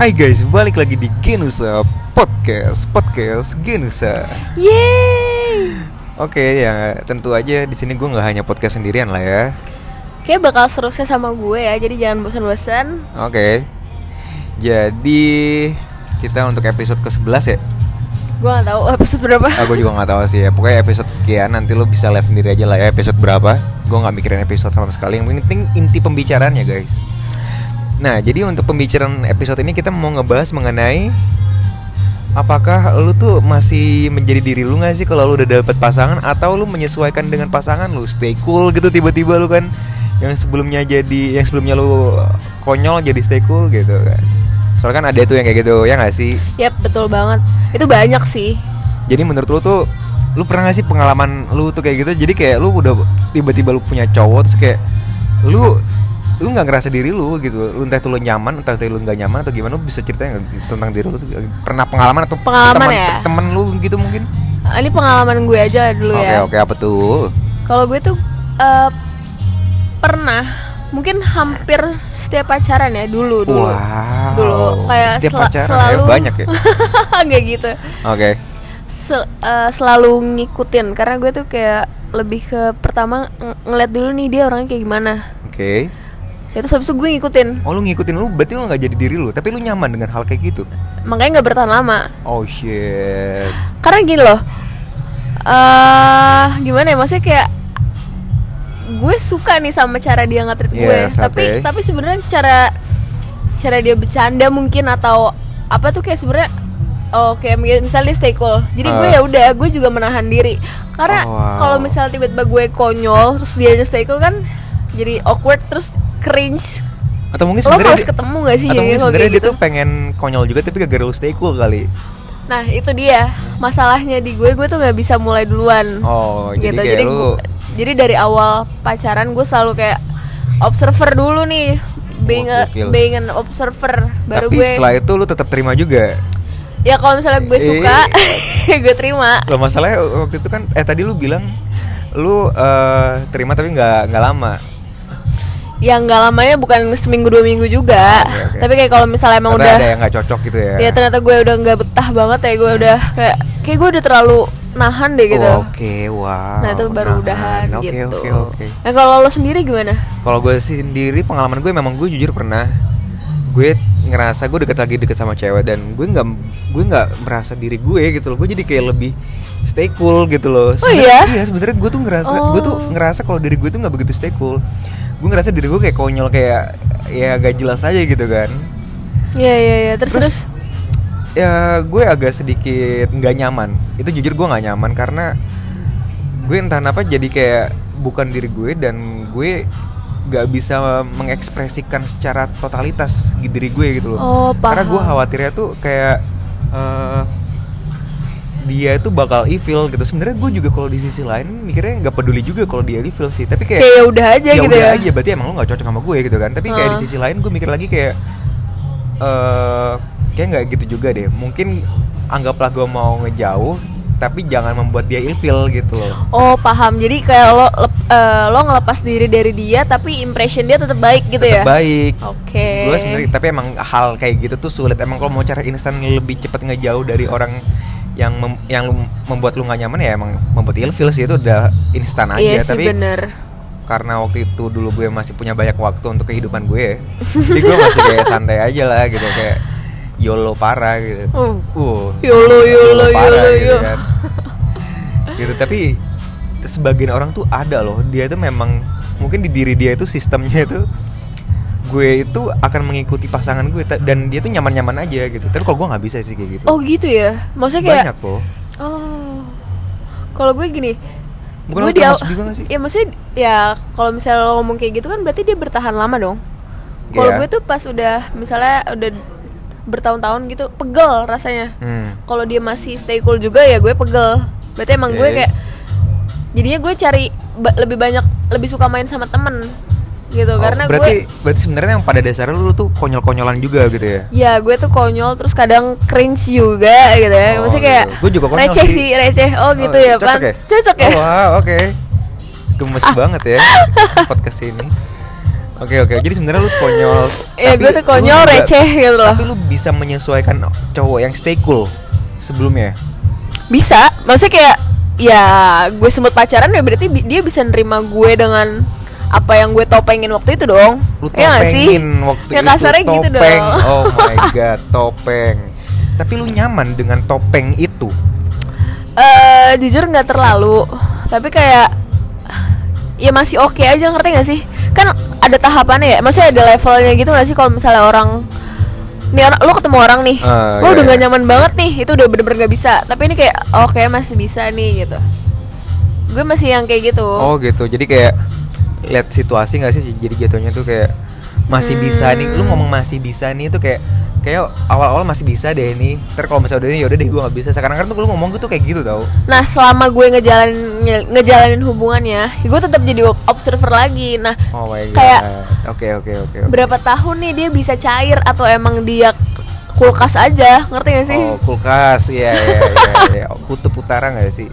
Hai guys, balik lagi di Genusa Podcast, podcast Genusa. Yeay. Oke, ya tentu aja di sini gue nggak hanya podcast sendirian lah ya. Kayak bakal seterusnya sama gue ya, jadi jangan bosan-bosan. Oke. Jadi kita untuk episode ke-11 ya. Gue gak tahu episode berapa. Aku juga nggak tahu sih ya. Pokoknya episode sekian nanti lo bisa lihat sendiri aja lah ya episode berapa. Gue nggak mikirin episode sama sekali. Yang penting inti pembicaraannya guys. Nah, jadi untuk pembicaraan episode ini kita mau ngebahas mengenai apakah lu tuh masih menjadi diri lu gak sih kalau lu udah dapet pasangan atau lu menyesuaikan dengan pasangan lu stay cool gitu tiba-tiba lu kan yang sebelumnya jadi yang sebelumnya lu konyol jadi stay cool gitu kan. Soalnya kan ada tuh yang kayak gitu ya gak sih? Yap, betul banget. Itu banyak sih. Jadi menurut lu tuh lu pernah gak sih pengalaman lu tuh kayak gitu? Jadi kayak lu udah tiba-tiba lu punya cowok terus kayak lu lu nggak ngerasa diri lu gitu lu entah itu lu nyaman entah itu lu nggak nyaman atau gimana lu bisa ceritain tentang diri lu tuh? pernah pengalaman atau Pengalaman teman ya? temen lu gitu mungkin Ah, Ini pengalaman gue aja dulu oke ya. oke apa tuh Kalau gue tuh eh, pernah, mungkin hampir setiap pacaran ya dulu dulu. wow Dulu kayak setiap sel- pacaran selalu ya banyak ya Nggak gitu. oke Se- eh, selalu ngikutin karena gue tuh kayak lebih ke pertama ng- ngeliat dulu nih dia orangnya kayak gimana. oke Ya terus habis itu gue ngikutin. oh lu ngikutin lu berarti lu nggak jadi diri lu tapi lu nyaman dengan hal kayak gitu Makanya nggak bertahan lama. oh shit karena gini loh eh gimana ya maksudnya kayak gue suka nih sama cara dia nge-treat gue Yes, tapi tapi sebenarnya cara cara dia bercanda mungkin atau apa tuh kayak sebenarnya oh kayak mi- misalnya dia stay cool jadi gue Ah. ya udah gue juga menahan diri karena Oh, wow. kalau misalnya tiba-tiba gue konyol terus dia aja stay cool kan jadi awkward terus cringe. Atau mungkin lo harus dia- ketemu gak sih atau jadi mungkin sebenarnya dia gitu? tuh pengen konyol juga tapi gak lu stay cool kali. Nah itu dia. Masalahnya di gue gue tuh nggak bisa mulai duluan. Oh jadi gitu. kayak jadi lu gua- jadi dari awal pacaran gue selalu kayak observer dulu nih. Being a, gokil. being an observer. Baru tapi gue setelah itu lu tetap terima juga? Ya kalau misalnya gue suka gue terima. Loh masalahnya waktu itu kan eh tadi lu bilang lu eh, terima tapi nggak nggak lama. Yang nggak lamanya bukan seminggu dua minggu juga Oke, oke. tapi kayak kalau misalnya emang Ternyata udah ada yang nggak cocok gitu ya. ya ternyata gue udah nggak betah banget ya gue udah kayak kayak gue udah terlalu nahan deh gitu Oh, Oke, wow. nah itu baru Nahan. udahan Oke, gitu Oke, oke. nah kalau lo sendiri gimana Kalau gue sendiri pengalaman gue memang gue jujur pernah gue ngerasa gue deket lagi deket sama cewek dan gue nggak gue nggak merasa diri gue gitu loh gue jadi kayak lebih stay cool gitu loh Oh iya? iya sebenarnya gue tuh ngerasa gue tuh Oh. ngerasa kalau diri gue tuh nggak begitu stay cool gue ngerasa diri gue kayak konyol kayak ya gak jelas aja gitu kan. Iya iya iya. Terus terus, Terus- ya gue agak sedikit nggak nyaman. Itu jujur gue nggak nyaman karena gue entah kenapa jadi kayak bukan diri gue dan gue nggak bisa mengekspresikan secara totalitas diri gue gitu loh. Oh, karena gue paham. khawatirnya tuh kayak eh, dia itu bakal evil gitu. Sebenarnya gue juga kalau di sisi lain mikirnya nggak peduli juga kalau dia evil sih. Tapi kayak kayak ya udah aja ya gitu udah ya. aja. Berarti emang lu nggak cocok sama gue gitu kan. Tapi kayak di Ah. sisi lain gue mikir lagi kayak eh kayak nggak gitu juga deh. Mungkin anggaplah gue mau ngejauh tapi jangan membuat dia ilfil gitu loh. Oh paham. Jadi kayak lo lep- eh, lo ngelepas diri dari dia tapi impression dia tetap baik gitu Tetep ya. baik. Oke. gue sebenarnya tapi emang hal kayak gitu tuh sulit. Emang kalau mau cara instan lebih cepat ngejauh dari orang yang mem- yang membuat lu nggak nyaman ya emang membuat ilfil sih itu udah instan aja. Iya sih tapi bener. karena waktu itu dulu gue masih punya banyak waktu untuk kehidupan gue jadi gue masih kayak santai aja lah gitu kayak yolo parah gitu. Uh. uh Yolo, yolo, parah yolo, gitu kan. Gitu tapi sebagian orang tuh ada loh. Dia tuh memang mungkin di diri dia itu sistemnya itu gue itu akan mengikuti pasangan gue dan dia tuh nyaman-nyaman aja gitu tapi kalau gue nggak bisa sih kayak gitu Oh gitu ya. Maksudnya kayak banyak loh oh. Kalau gue gini, Bukan gue lo di aw- termasuk juga gak sih? Ya maksudnya ya kalau misalnya lo ngomong kayak gitu kan berarti dia bertahan lama dong. Kalau Iya. gue tuh pas udah misalnya udah bertahun-tahun gitu pegel rasanya. hmm. Kalau dia masih stay cool juga ya gue pegel. Berarti emang gue Oke. kayak jadinya gue cari ba- lebih banyak lebih suka main sama temen gitu Oh, karena berarti gue berarti sebenarnya yang pada dasarnya lu tuh konyol-konyolan juga gitu ya ya gue tuh konyol terus kadang cringe juga gitu ya Oh, maksudnya kayak gitu. Gue juga konyol receh sih. receh oh gitu ya cocok pan ya? cocok ya Oh, wow, oke. Gemes banget ya podcast ini. Oke oke. Jadi sebenarnya lu konyol. Ya tapi gue tuh konyol juga- receh gitu loh Tapi lu bisa menyesuaikan cowok yang stay cool sebelumnya. Bisa Maksudnya kayak Ya gue sempat pacaran ya berarti dia bisa nerima gue dengan apa yang gue topengin waktu itu dong? Lu Ya nggak sih? topengin waktu Ya itu kasarnya gitu topeng. dong. Oh my god, topeng. Tapi lu nyaman dengan topeng itu? eh jujur nggak terlalu. Tapi kayak ya masih oke aja ngerti gak sih? Kan ada tahapannya ya. Maksudnya ada levelnya gitu gak sih kalau misalnya orang nih orang lo ketemu orang nih. Ah, lo iya, udah gak nyaman banget nih. Itu udah bener-bener gak bisa. Tapi ini kayak oke masih bisa nih gitu. Gue masih yang kayak gitu. Oh gitu. Jadi kayak lihat situasi nggak sih? Jadi jatuhnya tuh kayak masih bisa nih. Lu ngomong masih bisa nih itu kayak kayak awal-awal masih bisa deh ini. Ntar kalau misalnya udah ini yaudah deh gue nggak bisa. Sekarang kan tuh lu ngomong tuh kayak gitu tau. nah selama gue ngejalanin ngejalanin hubungannya gue tetap jadi observer lagi nah Oh my god. Kayak- Oke oke oke. berapa tahun nih dia bisa cair atau emang dia kulkas aja ngerti gak sih Oh kulkas, iya iya iya. iya. Kutub utara nggak sih?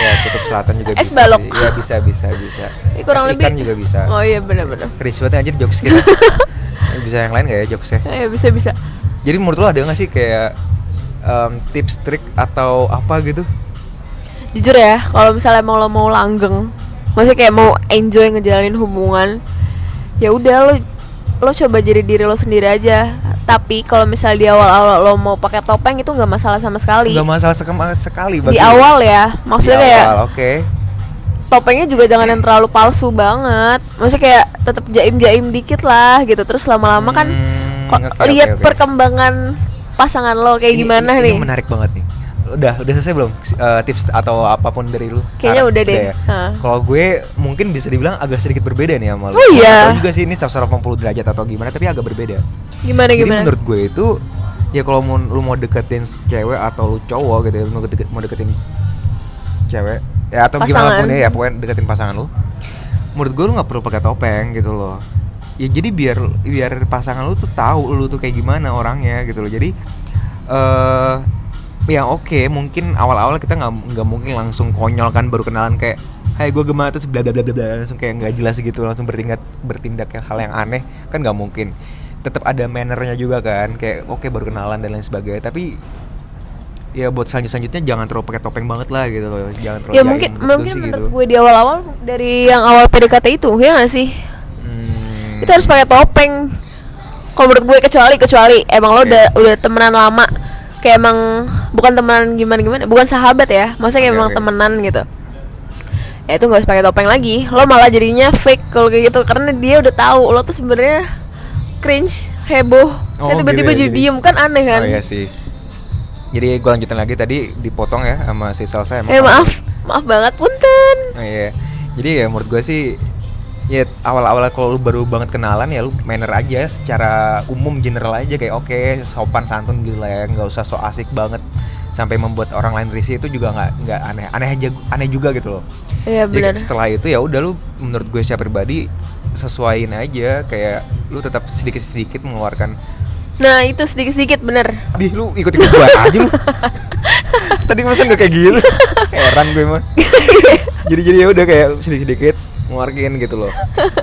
Ya kutub selatan juga Es bisa. balok. sih. Iya bisa bisa bisa. Ya, kurang Es lebih ikan juga bisa. oh iya benar-benar Rich banget aja jokes kita. bisa yang lain nggak ya jokesnya? ya bisa bisa Jadi menurut lo ada nggak sih kayak em, tips trik atau apa gitu? jujur ya kalau misalnya emang lo mau langgeng maksudnya kayak mau enjoy ngejalanin hubungan ya udah lo lo coba jadi diri lo sendiri aja tapi kalau misalnya di awal-awal lo mau pakai topeng itu nggak masalah sama sekali Gak masalah sekema- sekali di bagi awal ya maksudnya Di kayak awal, oke. topengnya juga jangan yang terlalu palsu banget maksudnya kayak tetap jaim-jaim dikit lah gitu terus lama-lama kan Hmm, oke, lihat oke. perkembangan pasangan lo kayak Ini- gimana ini, nih Ini menarik banget nih. Udah, udah selesai belum eh, tips atau apa pun dari lu? Kayaknya udah deh. ya? Kalau gue mungkin bisa dibilang agak sedikit berbeda nih sama lu. Oh iya. Tahu juga sih ini 180 derajat atau gimana, tapi agak berbeda. gimana Jadi gimana menurut gue itu ya kalau mau lu mau deketin cewek atau lu cowok gitu ya, lu mau deket- mau deketin cewek ya atau gimana Pasangan. pun ya, ya pokoknya deketin pasangan lu. Menurut gue lu nggak perlu pakai topeng gitu loh. Ya jadi biar biar pasangan lu tuh tahu lu tuh kayak gimana orangnya gitu loh. Jadi eh ya oke mungkin awal-awal kita nggak nggak mungkin langsung konyol kan baru kenalan kayak Hai gue Gema terus bla bla bla bla langsung kayak nggak jelas gitu langsung bertindak bertindak kayak hal yang aneh kan nggak mungkin. Tetap ada mannernya juga kan kayak oke baru kenalan dan lain sebagainya. Tapi ya buat selanjut selanjutnya jangan terlalu pakai topeng banget lah gitu loh jangan terlalu ya mungkin mungkin sih menurut gitu. gue di awal-awal dari yang awal PDKT itu ya gak sih? Hmm. itu harus pakai topeng. Kalau menurut gue kecuali kecuali emang lo udah udah temenan lama kayak emang bukan temenan gimana gimana. Bukan sahabat ya. Maksudnya kayak Oke, emang oke. temenan gitu. Ya itu nggak usah pakai topeng lagi. Lo malah jadinya fake kalau kayak gitu. Karena dia udah tahu lo tuh sebenarnya cringe heboh. Oh, tiba-tiba gitu ya, jadi jadi- diem. Kan aneh kan? Oh iya sih. Jadi gue lanjutin lagi. Tadi dipotong ya sama si Salsa emang eh maaf. Maaf banget punten. Oh, iya. Jadi ya menurut gue sih ya awal-awal kalau lu baru banget kenalan ya lu manner aja secara umum general aja kayak oke sopan santun gitu lah ya nggak usah so asik banget. Sampai membuat orang lain risih itu juga nggak nggak aneh aneh aja aneh juga gitu loh. Iya Jadi benar. setelah itu ya udah lu menurut gue secara pribadi sesuaiin aja kayak lu tetap sedikit sedikit mengeluarkan nah itu sedikit sedikit bener Dih lu ikut ikut gue aja lu. Tadi masa gak kayak gitu? Heran gue mah. Jadi jadi ya udah kayak sedikit sedikit ngeluarin gitu loh.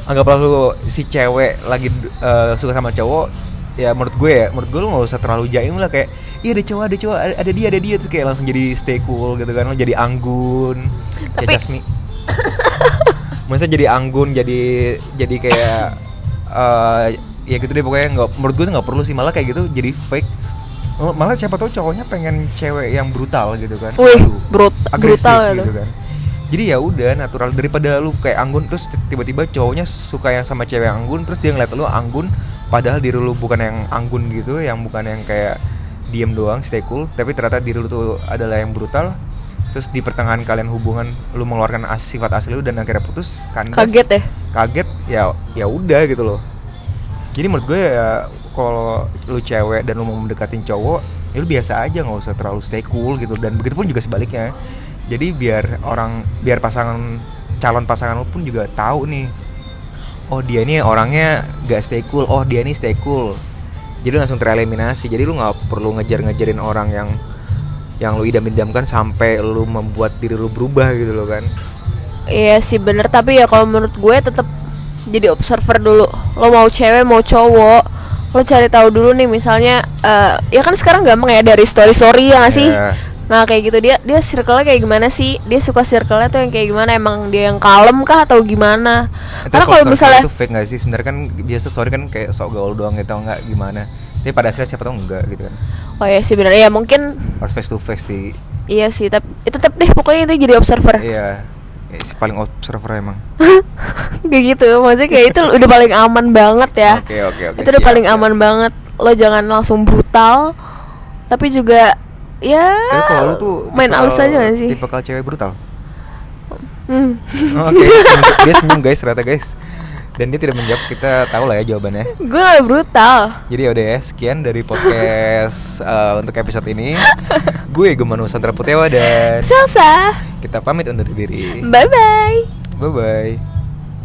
Anggaplah lu si cewek lagi eh, suka sama cowok Ya menurut gue ya Menurut gue lu gak usah terlalu jaim lah kayak Iya ada cowok ada cowok ada, ada dia ada dia. Tuh kayak langsung jadi stay cool gitu kan Lu jadi anggun Tapi- Ya Jasmi Maksudnya jadi anggun jadi jadi kayak eh ya gitu deh pokoknya nggak menurut gue nggak perlu sih malah kayak gitu jadi fake. Malah siapa tahu cowoknya pengen cewek yang brutal gitu kan. Wih brut agresif brutal gitu gitu kan jadi ya udah natural. Daripada lu kayak anggun terus tiba-tiba cowoknya suka yang sama cewek yang anggun terus dia ngeliat lu anggun padahal diri lu bukan yang anggun gitu yang bukan yang kayak diem doang stay cool tapi ternyata diri lu tuh adalah yang brutal. Terus di pertengahan kalian hubungan lu mengeluarkan as- sifat asli lu dan akhirnya putus kandas. Kaget ya? Kaget ya ya udah gitu loh. Jadi menurut gue ya kalau lu cewek dan lu mau mendekatin cowok ya lu biasa aja nggak usah terlalu stay cool gitu. Dan begitu pun juga sebaliknya jadi biar orang biar pasangan calon pasangan lu pun juga tahu nih oh dia ini orangnya gak stay cool oh dia ini stay cool. Jadi langsung tereliminasi. Jadi lu nggak perlu ngejar-ngejarin orang yang yang lu idam-idamkan sampai lu membuat diri lu berubah gitu loh kan. Iya sih bener. Tapi ya kalau menurut gue tetap jadi observer dulu. Lo mau cewek mau cowok lo cari tahu dulu nih. Misalnya eh, ya kan sekarang gampang ya dari story story ya nggak sih? Ya. Nah kayak gitu dia dia circle-nya kayak gimana sih dia suka circle-nya tuh yang kayak gimana emang dia yang kalem kah atau gimana Itu karena kalau misalnya itu fake gak sih? Sebenarnya kan biasa story kan kayak sok gaul doang gitu enggak gimana. Tapi pada akhirnya siapa tahu enggak gitu kan. oh ya sih benar ya mungkin Harus face to face sih. iya sih tapi itu tetap deh pokoknya itu jadi observer Iya. Ya, si paling observer emang. kayak gitu maksudnya kayak itu udah paling aman banget ya Oke, oke, oke, itu udah siap, paling siap. aman banget lo jangan langsung brutal tapi juga ya Tapi kalau lu tuh main halus aja gak sih Tipe kalau cewek brutal. hmm. Oke, dia senyum- dia senyum guys, ternyata guys. Dan dia tidak menjawab, kita tahu lah ya jawabannya. gue gak brutal Jadi ya udah ya, sekian dari podcast eh, untuk episode ini. Gue Gemanu Santra Putewa dan Salsa kita pamit undur diri. bye bye Bye bye.